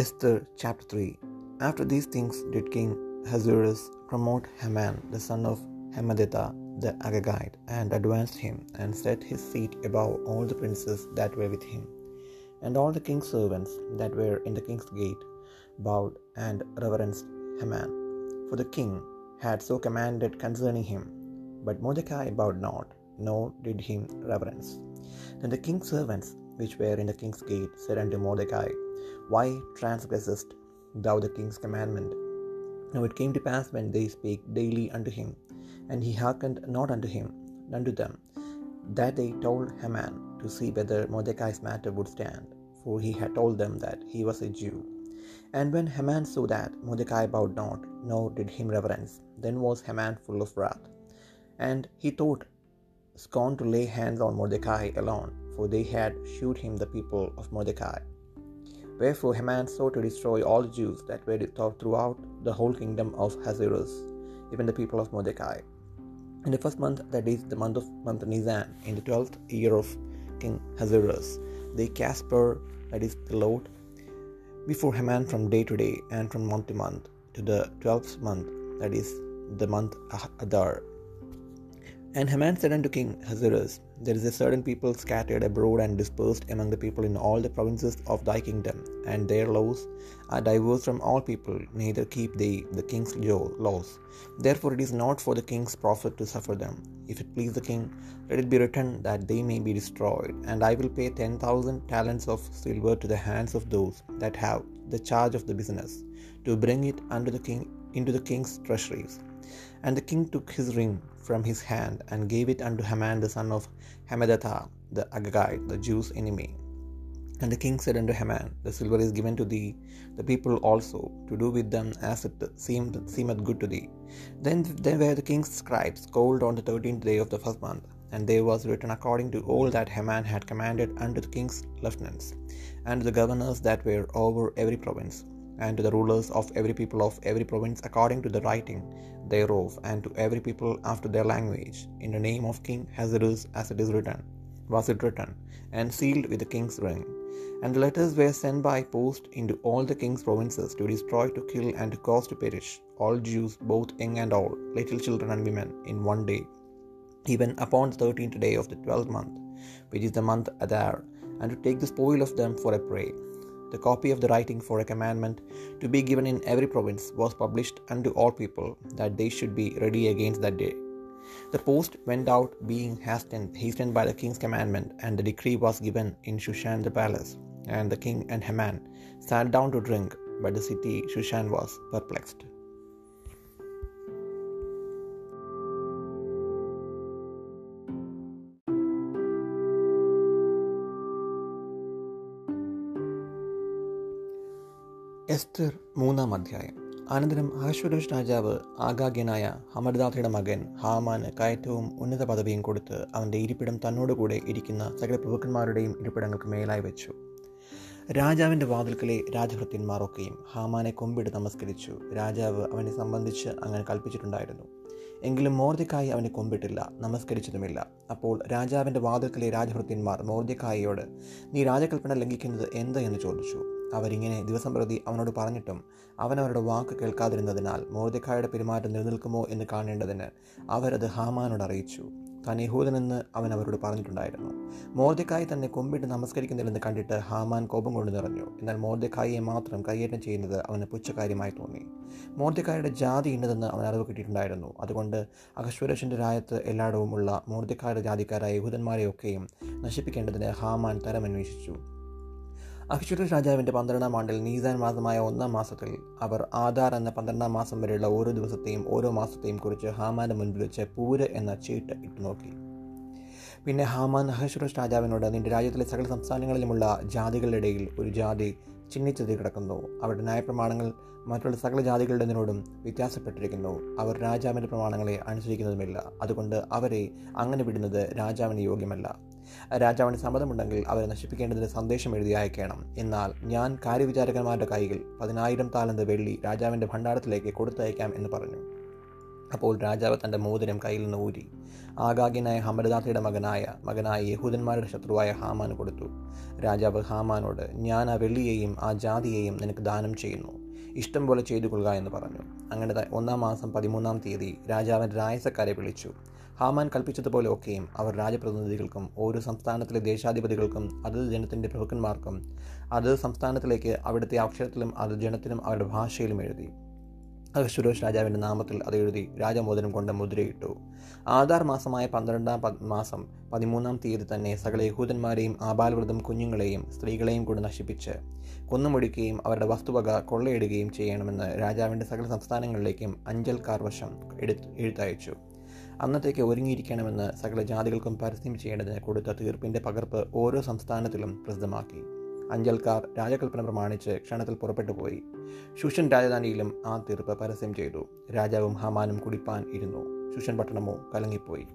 Esther chapter 3 After these things did King Ahasuerus promote Haman the son of Hammedatha the Agagite, and advanced him, and set his seat above all the princes that were with him. And all the king's servants that were in the king's gate bowed and reverenced Haman, for the king had so commanded concerning him. But Mordecai bowed not, nor did him reverence. Then the king's servants which were in the king's gate said unto Mordecai, Why transgressest thou the king's commandment? Now it came to pass when they spake daily unto him, and he hearkened not unto him, unto them, that they told Haman to see whether Mordecai's matter would stand, for he had told them that he was a Jew. And when Haman saw that Mordecai bowed not, nor did him reverence, then was Haman full of wrath. And he thought scorn to lay hands on Mordecai alone, for they had shewed him the people of Mordecai. Wherefore Haman sought to destroy all the Jews that were throughout the whole kingdom of Ahasuerus, even the people of Mordecai. In the first month, that is the month of month Nisan, in the twelfth year of King Ahasuerus, they cast Pur, that is the Lord, before Haman from day to day and from month to month to the twelfth month, that is the month Adar. And Haman said unto King Ahasuerus, There is a certain people scattered abroad and dispersed among the people in all the provinces of thy kingdom, and their laws are diverse from all people, neither keep they the king's laws. Therefore it is not for the king's profit to suffer them. If it please the king, let it be written that they may be destroyed, and I will pay ten thousand talents of silver to the hands of those that have the charge of the business, to bring it unto the king into the king's treasuries. And the king took his ring from his hand and gave it unto Haman the son of Hammedatha the Agagite, the Jews' enemy. And the king said unto Haman, The silver is given to thee, the people also, to do with them as it seemed, seemeth good to thee. Then, then were the king's scribes called on the thirteenth day of the first month, and there was written according to all that Haman had commanded unto the king's lieutenants, and the governors that were over every province, and to the rulers of every people of every province according to the writing thereof, and to every people after their language, in the name of King Ahasuerus, as it is written, was it written, and sealed with the king's ring. And the letters were sent by post into all the king's provinces to destroy, to kill, and to cause to perish all Jews, both young and old, little children and women, in one day, even upon the thirteenth day of the twelfth month, which is the month Adar, and to take the spoil of them for a prey. The copy of the writing for a commandment to be given in every province was published unto all people, that they should be ready against that day. The post went out, being hastened, hastened by the king's commandment, and the decree was given in Shushan the palace. And the king and Haman sat down to drink, but the city Shushan was perplexed. Esther മൂന്നാം അധ്യായം. അനന്തരം അഹശ്വരോഷ് രാജാവ് ആഗാഗ്യനായ ഹമർദാഥയുടെ മകൻ ഹാമാന് കയറ്റവും ഉന്നത പദവിയും കൊടുത്ത് അവന്റെ ഇരിപ്പിടം തന്നോടുകൂടെ ഇരിക്കുന്ന സകല പ്രഭുക്കന്മാരുടെയും ഇരിപ്പിടങ്ങൾക്ക് മേലായി വെച്ചു. രാജാവിന്റെ വാതിൽക്കലെ രാജഭൃത്യന്മാരൊക്കെയും ഹാമാനെ കൊമ്പിട്ട് നമസ്കരിച്ചു. രാജാവ് അവനെ സംബന്ധിച്ച് അങ്ങനെ കൽപ്പിച്ചിട്ടുണ്ടായിരുന്നു. എങ്കിലും മോർദിക്കായി അവനെ കൊമ്പിട്ടില്ല നമസ്കരിച്ചതുമില്ല. അപ്പോൾ രാജാവിന്റെ വാതിൽക്കലെ രാജഭൃത്യന്മാർ മോർദിക്കായിയോട് നീ രാജകൽപ്പന ലംഘിക്കുന്നത് എന്ത്? എന്ന് ചോദിച്ചു. അവരിങ്ങനെ ദിവസം പ്രതി അവനോട് പറഞ്ഞിട്ടും അവൻ അവരുടെ വാക്ക് കേൾക്കാതിരുന്നതിനാൽ മോർദക്കായുടെ പെരുമാറ്റം നിലനിൽക്കുമോ എന്ന് കാണേണ്ടതിന് അവരത് ഹാമാനോട് അറിയിച്ചു. താൻ യഹൂദനെന്ന് അവൻ അവരോട് പറഞ്ഞിട്ടുണ്ടായിരുന്നു. മോർദക്കായി തന്നെ കൊമ്പിട്ട് നമസ്കരിക്കുന്നില്ലെന്ന് കണ്ടിട്ട് ഹാമാൻ കോപം കൊണ്ട് നിറഞ്ഞു. എന്നാൽ മോർദക്കായിയെ മാത്രം കൈയേറ്റം ചെയ്യുന്നത് അവന് പുച്ഛകാര്യമായി തോന്നി. മോർദക്കായുടെ ജാതി ഉണ്ടെന്ന് അവൻ അറിവ് കിട്ടിയിട്ടുണ്ടായിരുന്നു. അതുകൊണ്ട് അഹശ്വരശന്റെ രാജ്യത്ത് എല്ലായിടവും ഉള്ള മോർദിക്കായുടെ ജാതിക്കാരായ യഹൂദന്മാരെയൊക്കെയും നശിപ്പിക്കേണ്ടതിന് ഹാമാൻ തരമന്വേഷിച്ചു. അഹിഷുരസ് രാജാവിന്റെ പന്ത്രണ്ടാം ആണ്ടിൽ നീസാൻ മാസമായ ഒന്നാം മാസത്തിൽ അവർ ആധാർ എന്ന പന്ത്രണ്ടാം മാസം വരെയുള്ള ഓരോ ദിവസത്തെയും ഓരോ മാസത്തെയും കുറിച്ച് ഹാമാന്റെ മുൻപിൽ വെച്ച് പൂര് എന്ന ചീട്ട് ഇട്ടു നോക്കി. പിന്നെ ഹാമാൻ അഹശ്വരസ് രാജാവിനോട് നിന്റെ രാജ്യത്തിലെ സകല സംസ്ഥാനങ്ങളിലുമുള്ള ജാതികളുടെ ഇടയിൽ ഒരു ജാതി ചിഹ്നിച്ചത് കിടക്കുന്നു അവരുടെ ന്യായപ്രമാണങ്ങൾ മറ്റുള്ള സകല ജാതികളുടെതിനോടും വ്യത്യാസപ്പെട്ടിരിക്കുന്നു. അവർ രാജാവിന്റെ പ്രമാണങ്ങളെ അനുസരിക്കുന്നതുമില്ല. അതുകൊണ്ട് അവരെ അങ്ങനെ വിടുന്നത് രാജാവിന് യോഗ്യമല്ല. രാജാവിന് സമ്മതമുണ്ടെങ്കിൽ അവരെ നശിപ്പിക്കേണ്ടതിന് സന്ദേശം എഴുതി അയക്കണം. എന്നാൽ ഞാൻ കാര്യവിചാരകന്മാരുടെ കൈകൾ പതിനായിരം താലന്ത് വെള്ളി രാജാവിന്റെ ഭണ്ഡാരത്തിലേക്ക് കൊടുത്തയക്കാം എന്ന് പറഞ്ഞു. അപ്പോൾ രാജാവ് തന്റെ മോതിരം കയ്യിൽ നിന്ന് ഊരി. ആഗാഗ്യനായ ഹമരദാത്തയുടെ മകനായ മകനായ യഹൂദന്മാരുടെ ശത്രുവായ ഹാമാൻ കൊടുത്തു. രാജാവ് ഹാമാനോട് ഞാൻ ആ വെള്ളിയെയും ആ ജാതിയെയും നിനക്ക് ദാനം ചെയ്യുന്നു. ഇഷ്ടം പോലെ ചെയ്തു കൊള്ളുക എന്ന് പറഞ്ഞു. അങ്ങനെ ഒന്നാം മാസം പതിമൂന്നാം തീയതി രാജാവൻ രായസക്കാരെ വിളിച്ചു. ഹാമാൻ കൽപ്പിച്ചതുപോലെ ഒക്കെയും അവർ രാജപ്രതിനിധികൾക്കും ഓരോ സംസ്ഥാനത്തിലെ ദേശാധിപതികൾക്കും അതത് ജനത്തിന്റെ പ്രഭുക്കന്മാർക്കും അതത് സംസ്ഥാനത്തിലേക്ക് അവിടുത്തെ അക്ഷരത്തിലും അത് ജനത്തിനും അവരുടെ ഭാഷയിലും എഴുതി. അഹശ്വരോഷ് രാജാവിന്റെ നാമത്തിൽ അത് എഴുതി രാജമോദനം കൊണ്ട് മുദ്രയിട്ടു. ആധാർ മാസമായ പന്ത്രണ്ടാം മാസം പതിമൂന്നാം തീയതി തന്നെ സകല യഹൂദന്മാരെയും ആബാലവൃതം കുഞ്ഞുങ്ങളെയും സ്ത്രീകളെയും കൂടെ നശിപ്പിച്ച് കൊന്നുമുടിക്കുകയും അവരുടെ വസ്തുവക കൊള്ളയിടുകയും ചെയ്യണമെന്ന് രാജാവിന്റെ സകല സംസ്ഥാനങ്ങളിലേക്കും അഞ്ചൽക്കാർ വശം എടുത്ത് എഴുത്തയച്ചു. അന്നത്തേക്ക് ഒരുങ്ങിയിരിക്കണമെന്ന് സകല ജാതികൾക്കും പരസ്യം ചെയ്യേണ്ടതിന് കൊടുത്ത തീർപ്പിന്റെ പകർപ്പ് ഓരോ സംസ്ഥാനത്തിലും പ്രസിദ്ധമാക്കി. അഞ്ചൽക്കാർ രാജകൽപ്പന പ്രമാണിച്ച് ക്ഷണത്തിൽ പുറപ്പെട്ടു പോയി. ശുഷൻ രാജധാനിയിലും ആ തീർപ്പ് പരസ്യം ചെയ്തു. രാജാവും ഹമാനും കുടിപ്പാൻ ഇരുന്നു. ശുഷൻ പട്ടണമോ കലങ്ങിപ്പോയി.